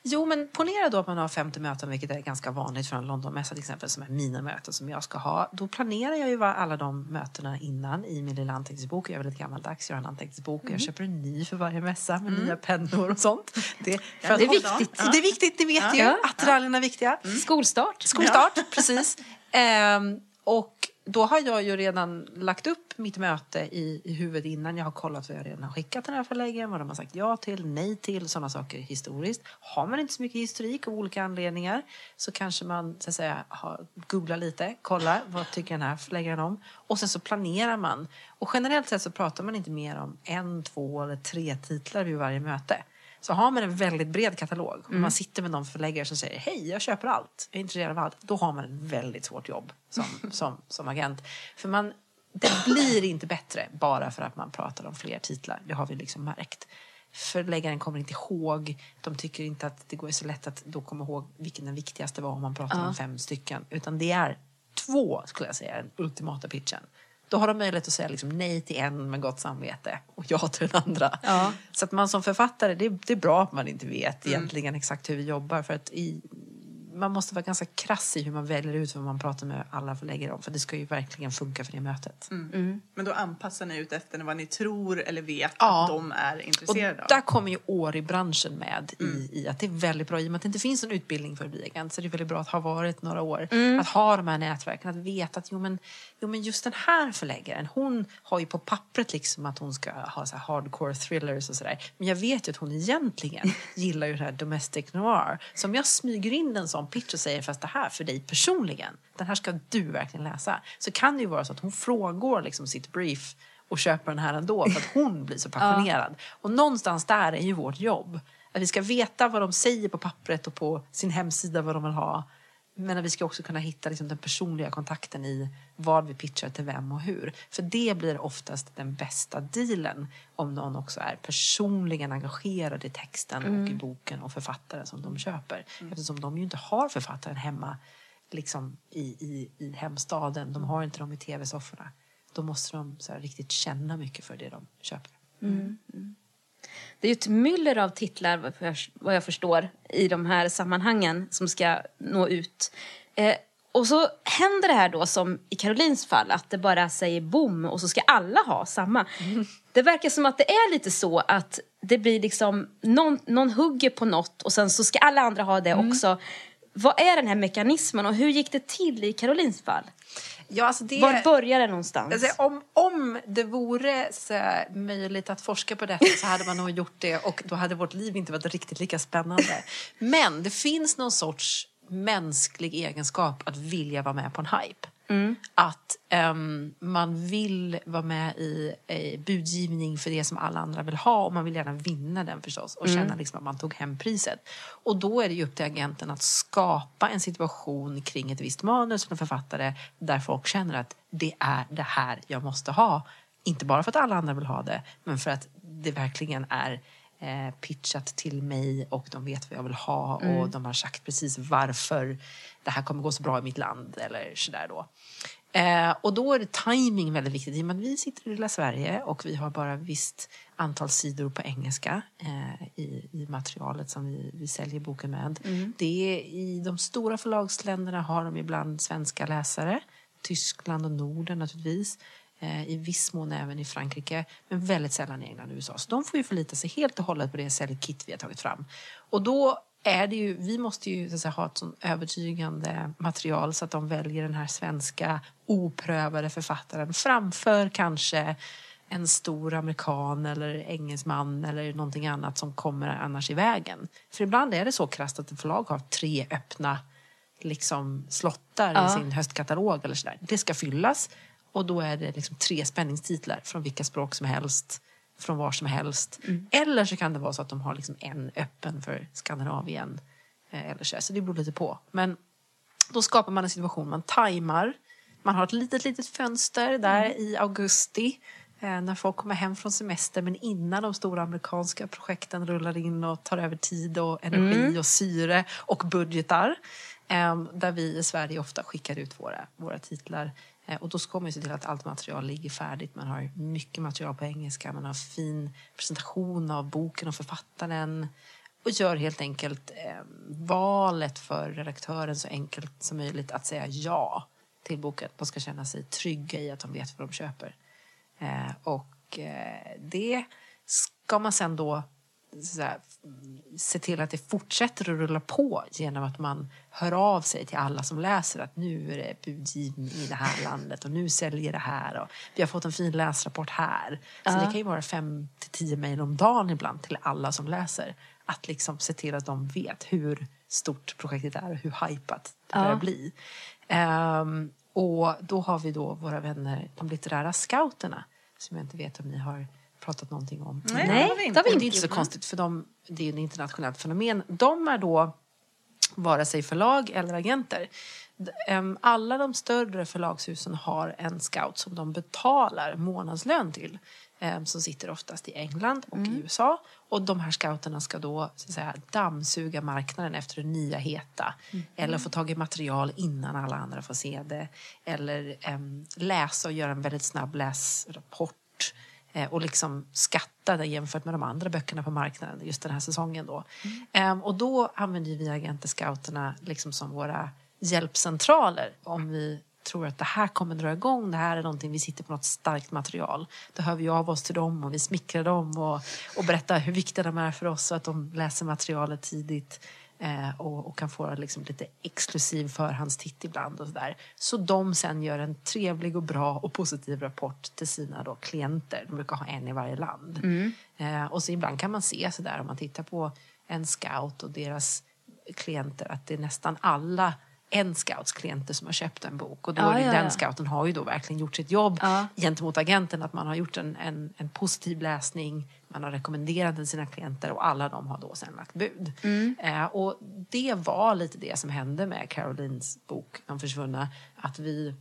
Jo, men ponera då att man har 50 möten, vilket är ganska vanligt för en Londonmässa till exempel, som är mina möten som jag ska ha. Då planerar jag ju alla de mötena innan i min lilla anteckningsbok. Jag är väldigt gammaldags, jag har en anteckningsbok. Jag köper en ny för varje mässa med nya pennor och sånt. Det, att det är viktigt. Det är viktigt, det vet. Ja. Attiraljerna är viktiga. Skolstart. Skolstart, precis. Ehm, och då har jag ju redan lagt upp mitt möte i, i huvudet innan jag har kollat vad jag redan har skickat till den här förläggaren, vad de har sagt ja till, nej till, sådana saker historiskt. Har man inte så mycket historik av olika anledningar så kanske man så att säga, har, googlar lite, kollar vad tycker den här förläggaren om och sen så planerar man. Och generellt sett så pratar man inte mer om en, två eller tre titlar vid varje möte. Så har man en väldigt bred katalog och man sitter med någon förläggare som säger hej, jag köper allt, jag är intresserad av allt. Då har man ett väldigt svårt jobb som, som, som agent. För man, det blir inte bättre bara för att man pratar om fler titlar. Det har vi liksom märkt. Förläggaren kommer inte ihåg, de tycker inte att det går så lätt att då komma ihåg vilken den viktigaste var om man pratar om fem stycken. Utan det är två, skulle jag säga, den ultimata pitchen. Då har de möjlighet att säga liksom nej till en med gott samvete och ja till den andra. Ja. Så att man som författare, det är, det är bra att man inte vet egentligen exakt hur vi jobbar. För att i, man måste vara ganska krass i hur man väljer ut vad man pratar med alla förläggare om. För det ska ju verkligen funka för det mötet. Men då anpassar ni ut efter vad ni tror eller vet Ja. att de är Och intresserade av? där kommer ju år i branschen med i, i att det är väldigt bra, i och med att det inte finns någon utbildning för att bli agent så det är väldigt bra att ha varit några år. Att ha de här nätverken, att veta att jo men, jo men just den här förläggaren, hon har ju på pappret liksom att hon ska ha så här hardcore thrillers och sådär. Men jag vet ju att hon egentligen gillar ju det här domestic noir. Så om jag smyger in en sån pitch och säger fast det här för dig personligen, den här ska du verkligen läsa. Så kan det ju vara så att hon frågår liksom sitt brief och köper den här ändå för att hon blir så passionerad. Och någonstans där är ju vårt jobb. Att vi ska veta vad de säger på pappret och på sin hemsida vad de vill ha. Men vi ska också kunna hitta liksom den personliga kontakten i vad vi pitchar till vem och hur. För det blir oftast den bästa dealen om någon också är personligen engagerad i texten och i boken och författaren som de köper. Eftersom de ju inte har författaren hemma liksom i, i, i hemstaden. De har inte dem i tv-sofforna. Då måste de så riktigt känna mycket för det de köper. Det är ju ett myller av titlar vad jag- förstår i de här sammanhangen som ska nå ut. Eh, och så händer det här då som i Karolins fall att det bara säger boom och så ska alla ha samma. Det verkar som att det är lite så att det blir liksom någon, någon hugger på något och sen så ska alla andra ha det också. Vad är den här mekanismen och hur gick det till i Karolins fall? Ja, alltså det... Var börjar det någonstans? Alltså, om, om det vore så möjligt att forska på detta så hade man nog gjort det och då hade vårt liv inte varit riktigt lika spännande. Men det finns någon sorts mänsklig egenskap att vilja vara med på en hype. Att ehm, man vill vara med i eh, budgivning för det som alla andra vill ha och man vill gärna vinna den förstås och känna liksom att man tog hem priset. Och då är det ju upp till agenten att skapa en situation kring ett visst manus för en författare där folk känner att det är det här jag måste ha. Inte bara för att alla andra vill ha det, men för att det verkligen är pitchat till mig och de vet vad jag vill ha och de har sagt precis varför det här kommer gå så bra i mitt land eller sådär då. Eh, och då är timing väldigt viktigt. I och med att vi sitter i lilla Sverige och vi har bara visst antal sidor på engelska eh, i, i materialet som vi, vi säljer boken med. Det är, I de stora förlagsländerna har de ibland svenska läsare. Tyskland och Norden naturligtvis. Eh, I viss mån även i Frankrike, men väldigt sällan i England och USA. Så de får ju förlita sig helt och hållet på det säljkit vi har tagit fram. Och då är det ju, vi måste ju så säga, ha ett sånt övertygande material så att de väljer den här svenska oprövade författaren framför kanske en stor amerikan eller engelsman eller någonting annat som kommer annars i vägen. För ibland är det så krasst att ett förlag har tre öppna liksom, slottar Ja. i sin höstkatalog eller sådär. Det ska fyllas och då är det liksom tre spänningstitlar från vilka språk som helst, från var som helst. Eller så kan det vara så att de har liksom en öppen för Skandinavien. eh, Eller så, så det beror lite på. Men då skapar man en situation, man tajmar. Man har ett litet, litet fönster där i augusti eh, när folk kommer hem från semester men innan de stora amerikanska projekten rullar in och tar över tid och energi och syre och budgetar. Eh, där vi i Sverige ofta skickar ut våra, våra titlar. Eh, och då ska man ju se till att allt material ligger färdigt. Man har mycket material på engelska, man har fin presentation av boken och författaren och gör helt enkelt eh, valet för redaktören så enkelt som möjligt att säga ja till boken. De ska känna sig trygga i att de vet vad de köper. Eh, och eh, det ska man sen då så här, se till att det fortsätter att rulla på genom att man hör av sig till alla som läser att nu är det budgivning i det här landet och nu säljer det här och vi har fått en fin läsrapport här. Så det kan ju vara fem till tio mejl om dagen ibland till alla som läser. Att liksom se till att de vet hur stort projektet är och hur hypat det börjar bli. Ehm, och då har vi då våra vänner, de litterära scouterna, som jag inte vet om ni har pratat någonting om. Nej, Nej, det har vi inte. det är inte så konstigt för de, det är ju ett internationellt fenomen. De är då vare sig förlag eller agenter. Alla de större förlagshusen har en scout som de betalar månadslön till. Som sitter oftast i England och i USA. Och de här scouterna ska då så att säga, dammsuga marknaden efter det nya heta. Eller få tag i material innan alla andra får se det. Eller ehm, läsa och göra en väldigt snabb läsrapport och liksom skatta det jämfört med de andra böckerna på marknaden just den här säsongen. Då. Ehm, och då använder vi agenter scouterna liksom som våra hjälpcentraler om vi tror att det här kommer dra igång, det här är någonting, vi sitter på något starkt material. Då hör vi av oss till dem och vi smickrar dem och, och berättar hur viktiga de är för oss så att de läser materialet tidigt eh, och, och kan få liksom lite exklusiv förhandstitt ibland och sådär. Så de sen gör en trevlig och bra och positiv rapport till sina då klienter. De brukar ha en i varje land. Eh, och så ibland kan man se sådär om man tittar på en scout och deras klienter att det är nästan alla en scouts klienter som har köpt en bok och då Ja, är det, ja, den ja. scouten har ju då verkligen gjort sitt jobb Ja. gentemot agenten att man har gjort en, en, en positiv läsning, man har rekommenderat den sina klienter och alla de har då sen lagt bud. Eh, och det var lite det som hände med Carolines bok De försvunna, att vi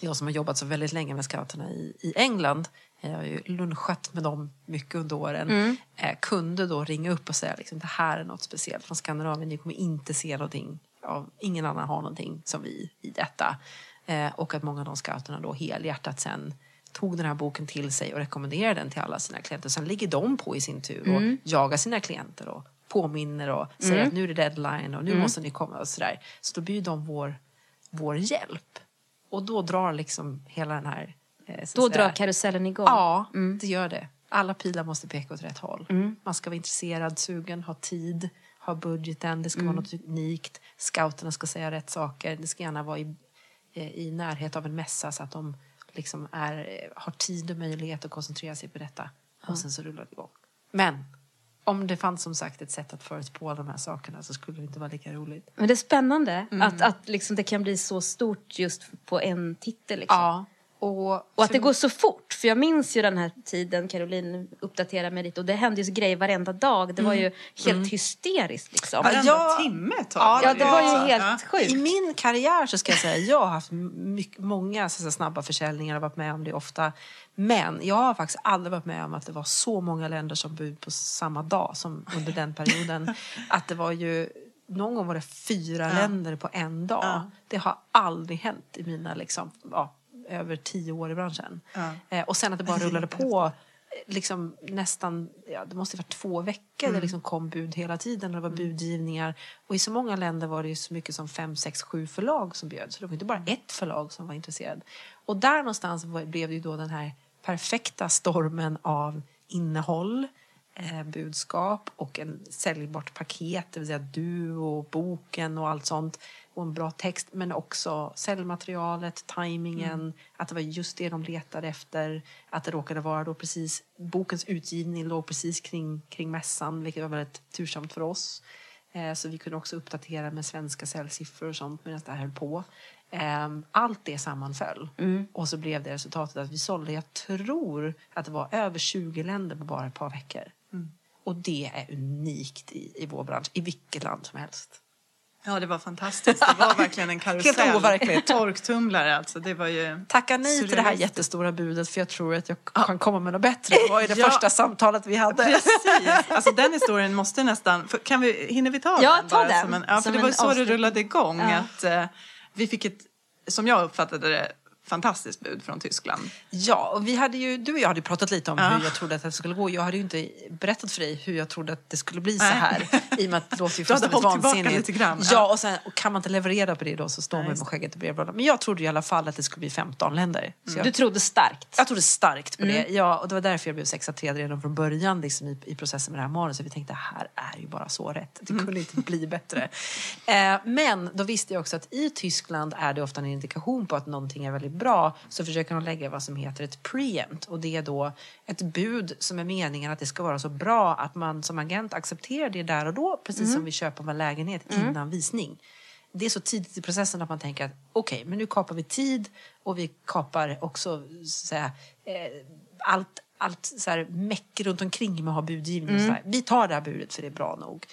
jag som har jobbat så väldigt länge med scouterna i, i England, jag har ju lunchat med dem mycket under åren, eh, kunde då ringa upp och säga liksom, det här är något speciellt från Skandinavien, ni kommer inte se någonting, av, ingen annan har någonting som vi i detta. Eh, och att många av de scouterna då helhjärtat sen tog den här boken till sig och rekommenderade den till alla sina klienter. Sen ligger de på i sin tur och jagar sina klienter och påminner och säger att nu är det deadline och nu måste ni komma och sådär. Så då blir de vår, vår hjälp. Och då drar liksom hela den här... Eh, Då säga- drar karusellen igång. Ja, det gör det. Alla pilar måste peka åt rätt håll. Man ska vara intresserad, sugen, ha tid, ha budgeten, det ska vara något unikt. Scouterna ska säga rätt saker. Det ska gärna vara i, eh, i närhet av en mässa så att de liksom är, eh, har tid och möjlighet att koncentrera sig på detta. Och sen så rullar det igång. Men om det fanns som sagt ett sätt att förutspå de här sakerna så skulle det inte vara lika roligt. Men det är spännande att, att liksom det kan bli så stort just på en titel. Liksom. Ja. Och, Och att det går så fort. För jag minns ju den här tiden, Caroline uppdaterade mig lite och det hände ju så grejer varenda dag. Det var ju helt hysteriskt liksom. Varenda Ja. timme tar Ja, Ja, det var ju Ja. helt sjukt. I min karriär så ska jag säga, jag har haft mycket, många så säga, snabba försäljningar och varit med om det ofta. Men jag har faktiskt aldrig varit med om att det var så många länder som bud på samma dag som under den perioden. Att det var ju, någon gång var det fyra länder på en dag. Ja. Det har aldrig hänt i mina liksom, ja, över tio år i branschen. Ja. Eh, och sen att det bara rullade på eh, liksom nästan, ja, det måste ha varit två veckor. Det liksom kom bud hela tiden och det var budgivningar. Och i så många länder var det ju så mycket som fem, sex, sju förlag som bjöd. Så det var inte bara ett förlag som var intresserad. Och där någonstans blev det ju då den här perfekta stormen av innehåll, eh, budskap och en säljbart paket, det vill säga du och boken och allt sånt. Och en bra text, men också säljmaterialet, tajmingen, att det var just det de letade efter. Att det råkade vara då precis, bokens utgivning låg precis kring, kring mässan, vilket var väldigt tursamt för oss. Eh, så vi kunde också uppdatera med svenska säljsiffror och sånt medan det här höll på. Eh, Allt det sammanföll. Och så blev det resultatet att vi sålde, jag tror att det var över 20 länder på bara ett par veckor. Och det är unikt i, i vår bransch, i vilket land som helst. Ja, det var fantastiskt. Det var verkligen en karusell. Helt overkligt. Torktumlare alltså. Det var ju... Tacka nej till det här jättestora budet för jag tror att jag kan komma med något bättre. Det var ju det Ja. första samtalet vi hade. Precis. Alltså den historien måste nästan... för- Kan vi, hinner vi ta Ja, den? ta den. En, ja, för Som det var ju så det rullade igång. Ja. Att, eh, vi fick ett, som jag uppfattade det, fantastiskt bud från Tyskland. Ja, och vi hade ju, du och jag hade pratat lite om Ja. hur jag trodde att det skulle gå. Jag hade ju inte berättat för dig hur jag trodde att det skulle bli så Nej. här. I och med att det låter ju fullständigt vansinnigt. lite grann, ja. Och, sen, och kan man inte leverera på det då så står man med skägget i brevlådan. Men jag trodde i alla fall att det skulle bli 15 länder. Så jag, Du trodde starkt. jag trodde starkt på Mm. det. Ja, och det var därför jag blev sexa tredje redan från början liksom, i, i processen med det här manuset. Vi tänkte här är ju bara så rätt. Det Mm. kunde inte bli bättre. Eh, men då visste jag också att i Tyskland är det ofta en indikation på att någonting är väldigt bra. Så försöker de lägga vad som heter ett preempt. Och det är då ett bud som är meningen att det ska vara så bra att man som agent accepterar det där och då. Precis Mm. som vi köper en lägenhet innan visning det är så tidigt i processen att man tänker att okej, men nu kapar vi tid och vi kapar också så säga, eh, allt, allt så här meck runt omkring med att ha budgivning. Här. Vi tar det här budet för det är bra nog.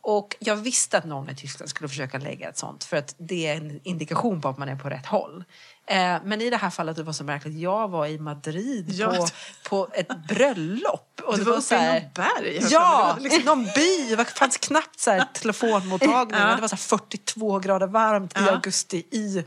Och jag visste att någon i Tyskland skulle försöka lägga ett sånt för att det är en indikation på att man är på rätt håll. Eh, men i det här fallet det var så märkligt. Jag var i Madrid Ja. på, på ett bröllop. Och Du det var uppe i något berg. Ja, liksom någon by. Det fanns knappt så här telefonmottagning. Ja. Det var så här 42 grader varmt i augusti i,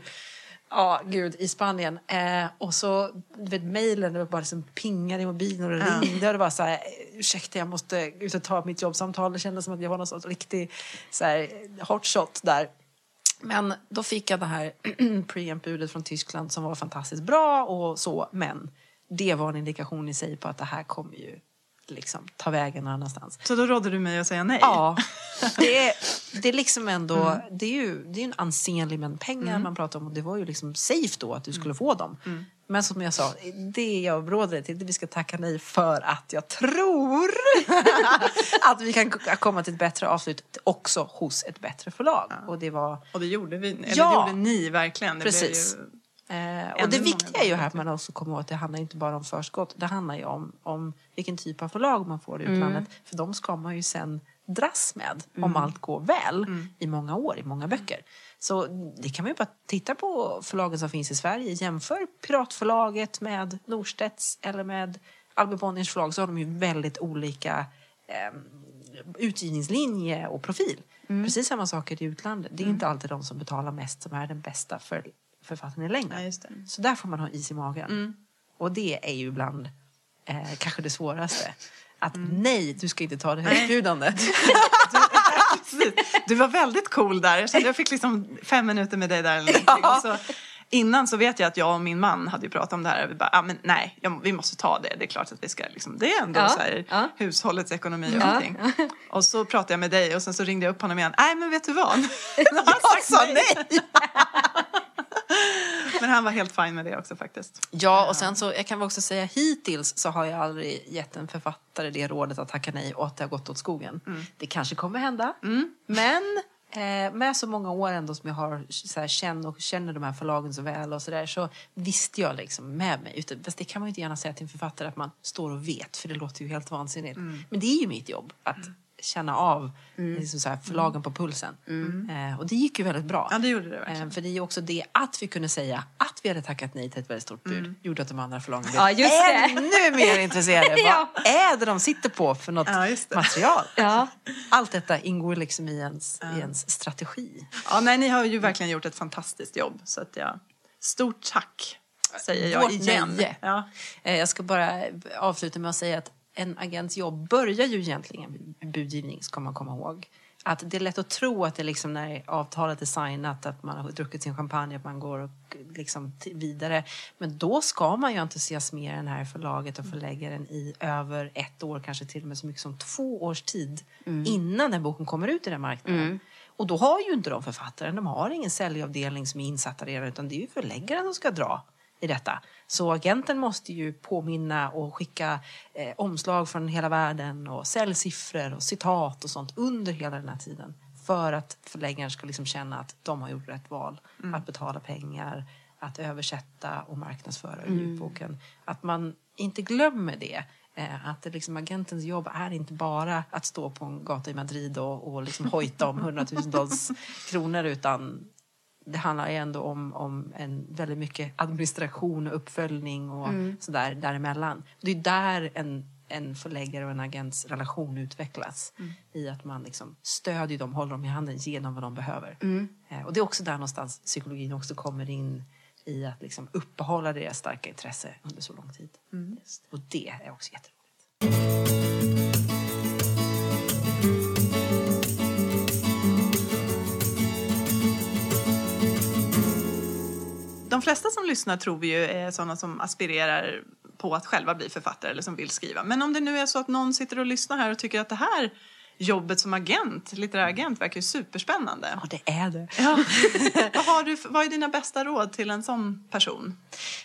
ja, gud, i Spanien. Eh, och så, du vet, mejlen, det var bara liksom pingar i mobilen och det Ja. ringde. Och det var så här, ursäkta, jag måste ut och ta mitt jobbsamtal. Det kändes som att jag var någon sorts riktig så här, hotshot där. Men då fick jag det här preamp-budet från Tyskland som var fantastiskt bra och så. Men det var en indikation i sig på att det här kommer ju liksom ta vägen någon annanstans. Så då rådde du mig att säga nej? Ja, det är, det är liksom ändå, Mm. det är ju det är en ansenlig mängd pengar man pratar om och det var ju liksom safe då att du skulle få dem. Mm. Men som jag sa, det jag råder dig till, det vi ska tacka nej för att jag tror att vi kan komma till ett bättre avslut också hos ett bättre förlag. Och det var Och det gjorde vi. Eller Ja. det gjorde ni verkligen. Det Precis. Blev ju, Eh, och det viktiga är ju här att man också kommer ihåg att det handlar inte bara om förskott. Det handlar ju om, om vilken typ av förlag man får i utlandet. För de ska man ju sen dras med om allt går väl i många år, i många böcker. Så det kan man ju bara titta på förlagen som finns i Sverige. Jämför Piratförlaget med Norstedts eller med Albin Bonniers förlag så har de ju väldigt olika eh, utgivningslinje och profil. Precis samma saker i utlandet. Det är inte alltid de som betalar mest som är den bästa för författaren i längden. Ja. Så där får man ha is i magen. Och det är ju ibland eh, kanske det svåraste. Att nej, du ska inte ta det högstbjudandet. Precis. Du var väldigt cool där. Jag kände jag fick liksom fem minuter med dig där. Ja. så, innan så vet jag att jag och min man hade pratat om det här. Vi bara, ah, men nej, vi måste ta det. Det är klart att vi ska. Liksom, det är ändå Ja, så här, ja. hushållets ekonomi och Ja. allting. Och så pratade jag med dig och sen så ringde jag upp honom igen. Nej, men vet du vad? Han sa nej! Men han var helt fin med det också faktiskt. Ja, och sen så, jag kan väl också säga hittills så har jag aldrig gett en författare det rådet att tacka nej och att det har gått åt skogen. Det kanske kommer hända. Men eh, med så många år ändå som jag har så här, känner och känner de här förlagen så väl och så där så visste jag liksom med mig. Utan, fast det kan man ju inte gärna säga till en författare att man står och vet för det låter ju helt vansinnigt. Men det är ju mitt jobb att känna av liksom så här, förlagen på pulsen. Eh, och det gick ju väldigt bra. Ja, det gjorde det verkligen. Eh, För det är också det att vi kunde säga att vi hade tackat nej till ett väldigt stort bud gjorde att de andra förlagen blev Ja, ännu mer intresserade. Ja. Vad är det de sitter på för något Ja, material? Ja. Allt detta ingår liksom i ens, i ens strategi. Ja, nej, ni har ju verkligen gjort ett fantastiskt jobb. Så att jag, stort tack. säger jag Vårt igen. Ja. Eh, Jag ska bara avsluta med att säga att en agents jobb börjar ju egentligen med budgivning, ska man komma ihåg. Att det är lätt att tro att det liksom när avtalet är signat, att man har druckit sin champagne, att man går och liksom vidare. Men då ska man ju entusiasmera den här förlaget och förläggaren i över ett år, kanske till och med så mycket som två års tid innan den boken kommer ut i den marknaden. Och då har ju inte de författaren, de har ingen säljavdelning som är insatta redan, utan det är ju förläggaren som ska dra i detta. Så agenten måste ju påminna och skicka eh, omslag från hela världen och säljsiffror och citat och sånt under hela den här tiden. För att förläggaren ska liksom känna att de har gjort rätt val. Att betala pengar, att översätta och marknadsföra ljudboken. Att man inte glömmer det. Eh, att det liksom, agentens jobb är inte bara att stå på en gata i Madrid och, och liksom hojta om hundratusentals kronor utan det handlar ju ändå om, om en väldigt mycket administration och uppföljning och sådär däremellan. Det är där en, en förläggare och en agents relation utvecklas. I att man liksom stödjer dem, håller dem i handen, ger dem vad de behöver. Eh, och det är också där någonstans psykologin också kommer in i att liksom uppehålla deras starka intresse under så lång tid. Just. Och det är också jätteroligt. De flesta som lyssnar tror vi ju är sådana som aspirerar på att själva bli författare eller som vill skriva. Men om det nu är så att någon sitter och lyssnar här och tycker att det här jobbet som agent, litterär agent, verkar ju superspännande. Ja, det är det. Ja. vad, har du, vad är dina bästa råd till en sån person?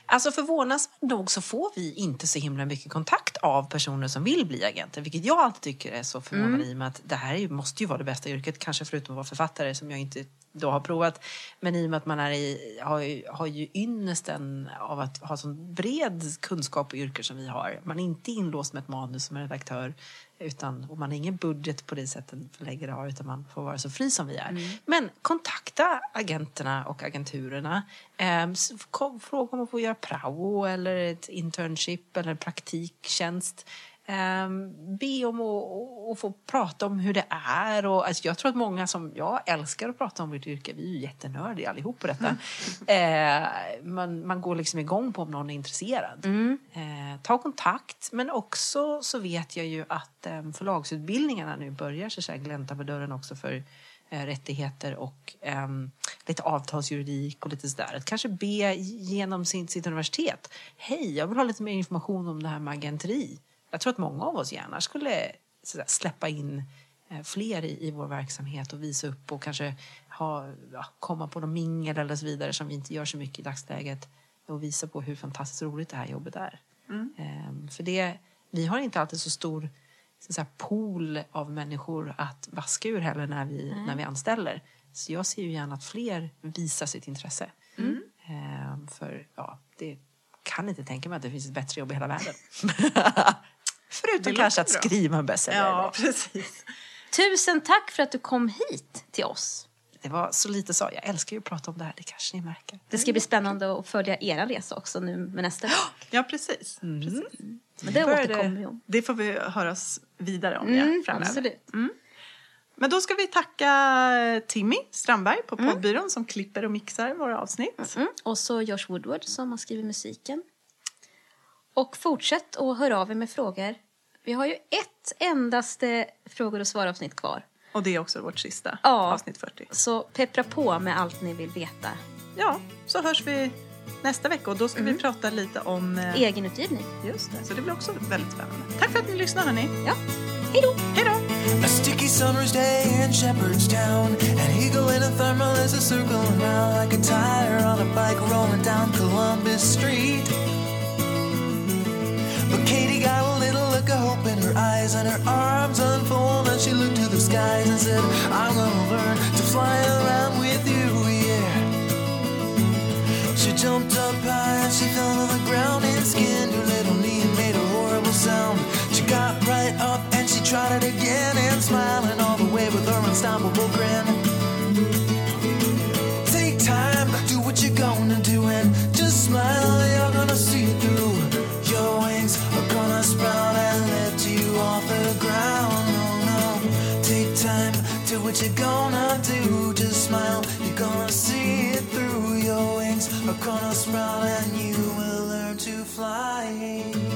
Alltså förvånansvärt nog så får vi inte så himla mycket kontakt av personer som vill bli agenter. Vilket jag alltid tycker är så förvånande i och med att det här måste ju vara det bästa yrket. Kanske förutom att vara författare som jag inte då har provat. Men i och med att man är i, har, ju, har ju ynnesten av att ha sån bred kunskap i yrken som vi har. Man är inte inlåst med ett manus som redaktör. Utan, och man har ingen budget på det sättet förläggare har utan man får vara så fri som vi är. Men kontakta agenterna och agenturerna. Ehm, fråga om att få göra prao eller ett internship eller praktiktjänst. Um, be om att, få prata om hur det är. Och, alltså, jag tror att många som jag älskar att prata om vårt yrke, vi är ju jättenördiga allihop på detta. Eh, man, man går liksom igång på om någon är intresserad. Eh, ta kontakt, men också så vet jag ju att eh, förlagsutbildningarna nu börjar så att glänta på dörren också för eh, rättigheter och ehm, lite avtalsjuridik och lite sådär. Att kanske be genom sin, sitt universitet. Hej, jag vill ha lite mer information om det här med agenteri. Jag tror att många av oss gärna skulle släppa in eh, fler i, i vår verksamhet och visa upp och kanske ha, ja, komma på någon mingel eller så vidare som vi inte gör så mycket i dagsläget och visa på hur fantastiskt roligt det här jobbet är. Ehm, för det, vi har inte alltid så stor så säga, pool av människor att vaska ur heller när vi, när vi anställer. Så jag ser ju gärna att fler visar sitt intresse. Ehm, för ja, det kan inte tänka mig att det finns ett bättre jobb i hela världen. Förutom Det kanske att bra. skriva en bestseller. Ja, precis. Tusen tack för att du kom hit till oss. Det var så lite så. Jag älskar ju att prata om det här, det kanske ni märker. Det ska bli spännande att följa era resa också nu med nästa bok. Ja, precis. precis. Men det återkommer vi om. Det får vi höras vidare om Mm, ja, framöver. absolut. Men då ska vi tacka Timmy Strandberg på poddbyrån som klipper och mixar våra avsnitt. Mm. Och så Josh Woodward som har skrivit musiken. Och fortsätt att höra av er med frågor. Vi har ju ett endaste frågor och svar-avsnitt kvar. Och det är också vårt sista Ja. avsnitt 40. Så peppra på med allt ni vill veta. Ja, så hörs vi nästa vecka och då ska vi prata lite om... eh, Egenutgivning. Just det, så det blir också väldigt spännande. Tack för att ni lyssnar hörni. Ja, hej då! Hej då! A sticky summer's day in Shepherdstown. An eagle in a thermal is a circling round like a tire on a bike rolling down Columbus Street. Katie got a little look of hope in her eyes and her arms unfold and she looked to the skies and said, I'm gonna learn to fly around with you, yeah. She jumped up high and she fell to the ground and skinned her little knee and made a horrible sound. She got right up and she tried it again and smiling all the way with her unstoppable grin. What you gonna do? Just smile. You're gonna see it through. Your wings A gonna sprout, and you will learn to fly.